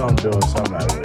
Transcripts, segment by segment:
don't do it, somebody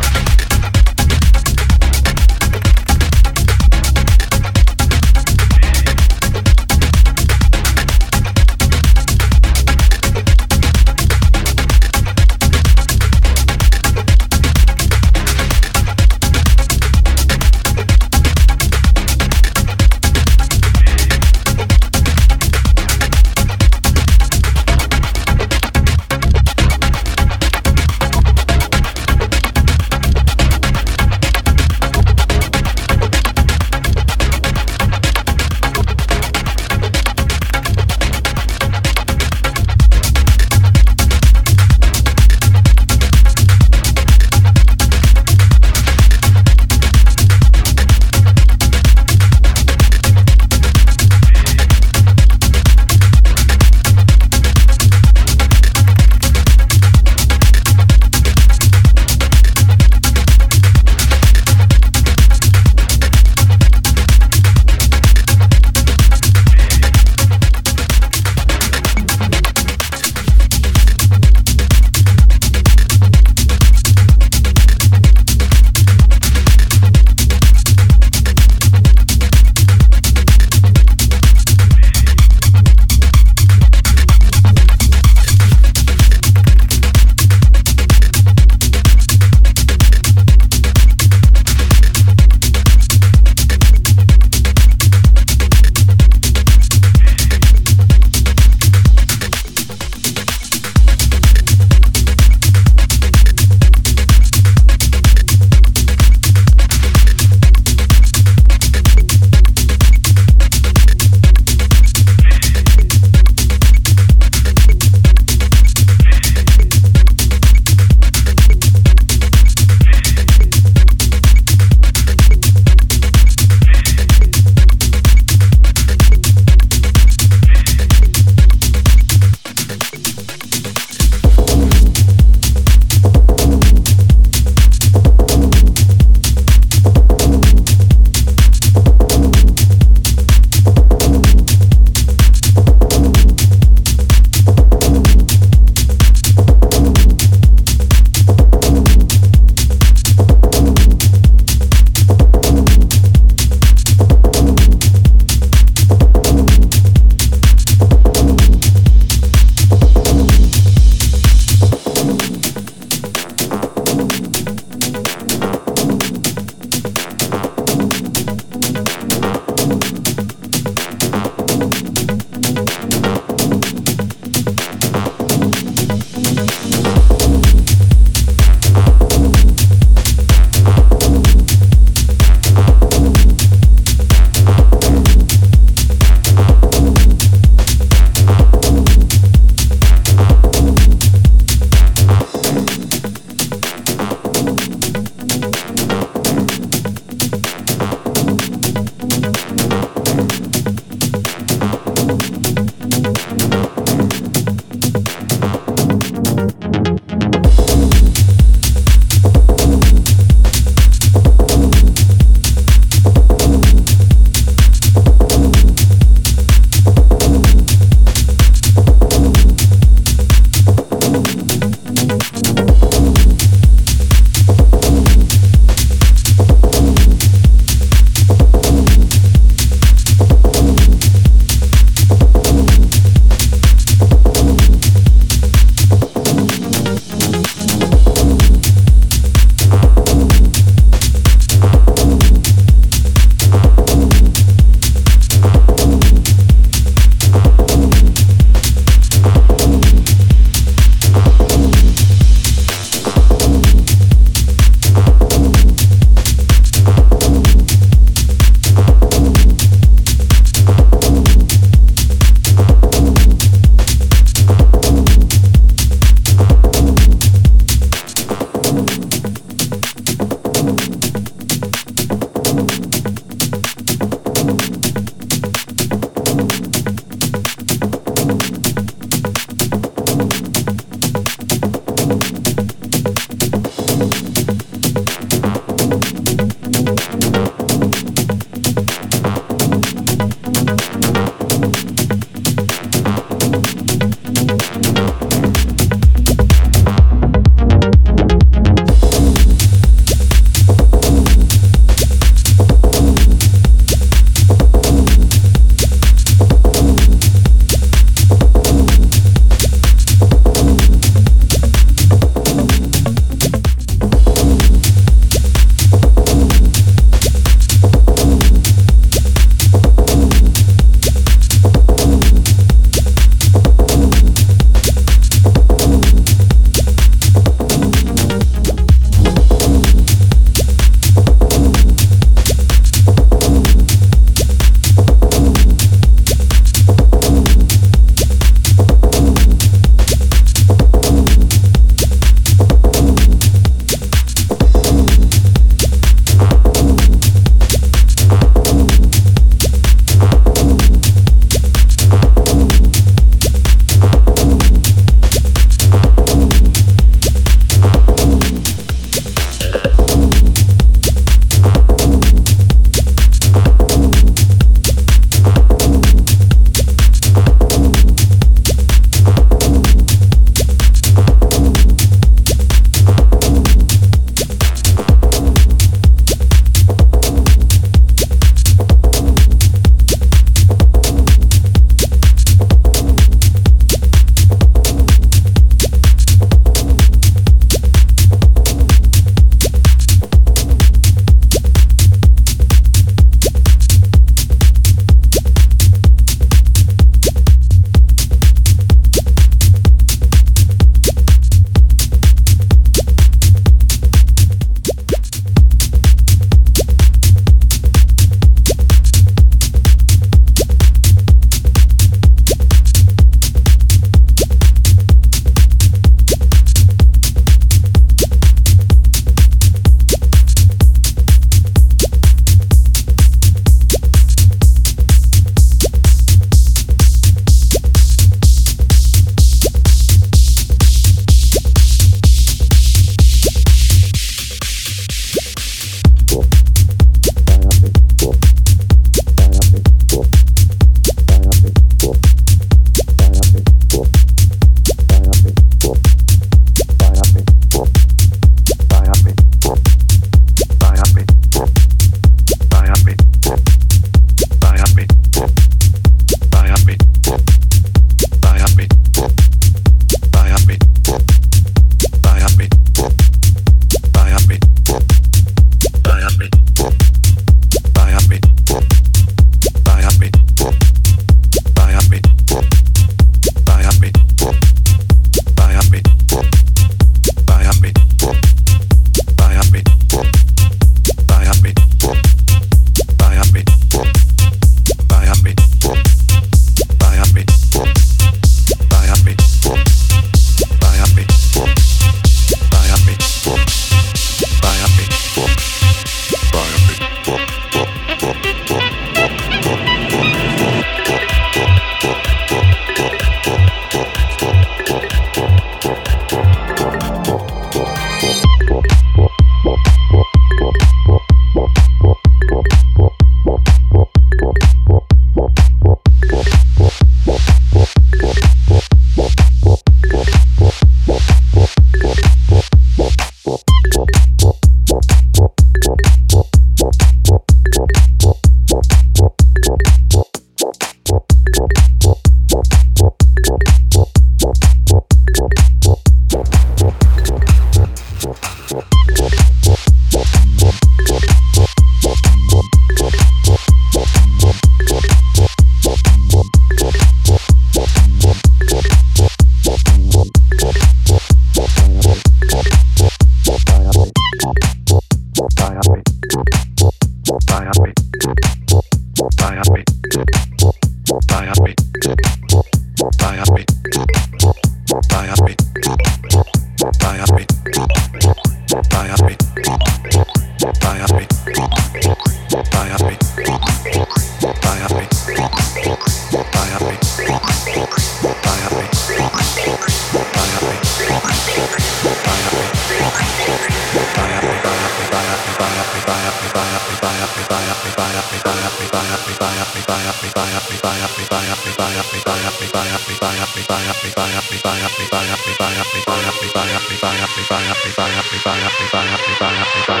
Bye.